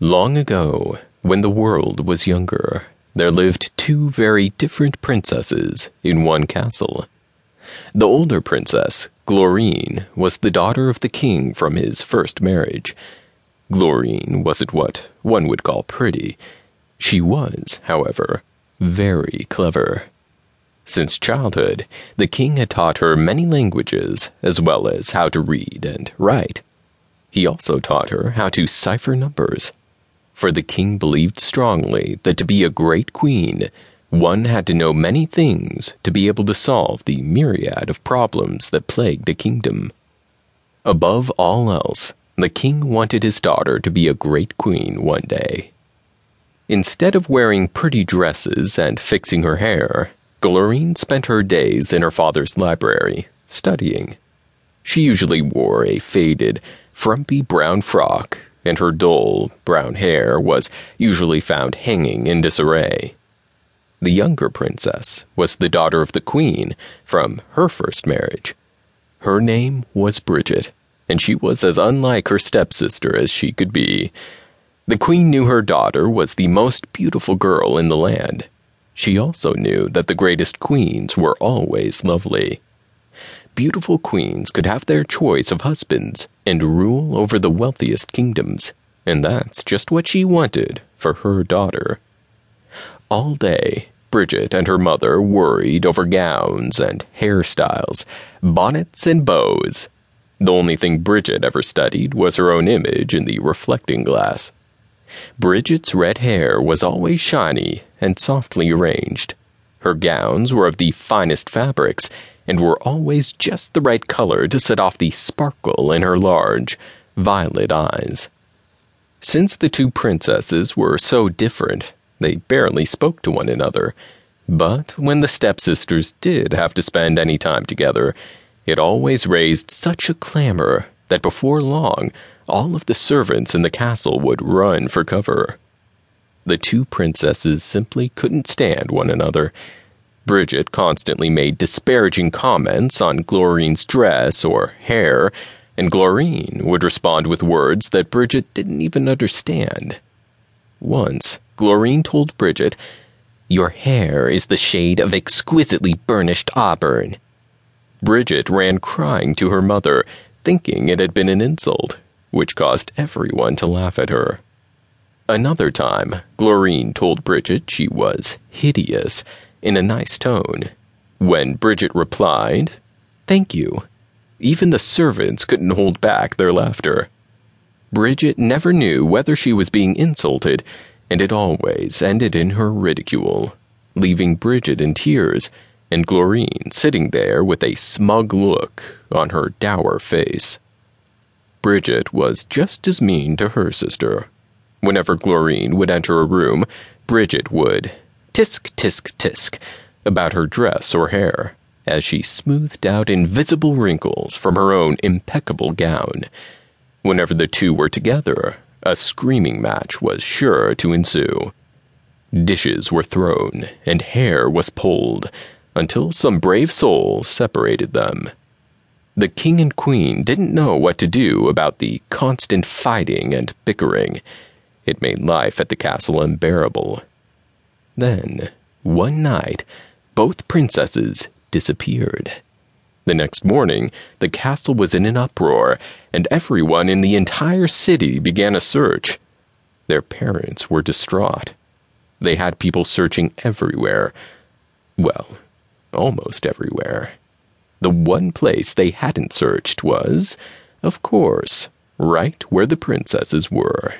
Long ago, when the world was younger, there lived two very different princesses in one castle. The older princess, Glorine, was the daughter of the king from his first marriage. Glorine wasn't what one would call pretty. She was, however, very clever. Since childhood, the king had taught her many languages, as well as how to read and write. He also taught her how to cipher numbers for the king believed strongly that to be a great queen, one had to know many things to be able to solve the myriad of problems that plagued a kingdom. Above all else, the king wanted his daughter to be a great queen one day. Instead of wearing pretty dresses and fixing her hair, Glorine spent her days in her father's library, studying. She usually wore a faded, frumpy brown frock and her dull, brown hair was usually found hanging in disarray. The younger princess was the daughter of the queen from her first marriage. Her name was Bridget, and she was as unlike her stepsister as she could be. The queen knew her daughter was the most beautiful girl in the land. She also knew that the greatest queens were always lovely beautiful queens could have their choice of husbands and rule over the wealthiest kingdoms, and that's just what she wanted for her daughter. All day, Bridget and her mother worried over gowns and hairstyles, bonnets and bows. The only thing Bridget ever studied was her own image in the reflecting glass. Bridget's red hair was always shiny and softly arranged. Her gowns were of the finest fabrics and were always just the right color to set off the sparkle in her large, violet eyes. Since the two princesses were so different, they barely spoke to one another. But when the stepsisters did have to spend any time together, it always raised such a clamor that before long all of the servants in the castle would run for cover. The two princesses simply couldn't stand one another Bridget constantly made disparaging comments on Glorine's dress or hair, and Glorine would respond with words that Bridget didn't even understand. Once, Glorine told Bridget, Your hair is the shade of exquisitely burnished auburn. Bridget ran crying to her mother, thinking it had been an insult, which caused everyone to laugh at her. Another time, Glorine told Bridget she was hideous in a nice tone. When Bridget replied, Thank you, even the servants couldn't hold back their laughter. Bridget never knew whether she was being insulted, and it always ended in her ridicule, leaving Bridget in tears and Glorine sitting there with a smug look on her dour face. Bridget was just as mean to her sister. Whenever Glorine would enter a room, Bridget would tisk tisk tisk about her dress or hair as she smoothed out invisible wrinkles from her own impeccable gown. Whenever the two were together, a screaming match was sure to ensue. Dishes were thrown and hair was pulled until some brave soul separated them. The king and queen didn't know what to do about the constant fighting and bickering. It made life at the castle unbearable. Then, one night, both princesses disappeared. The next morning, the castle was in an uproar, and everyone in the entire city began a search. Their parents were distraught. They had people searching everywhere. Well, almost everywhere. The one place they hadn't searched was, of course, right where the princesses were.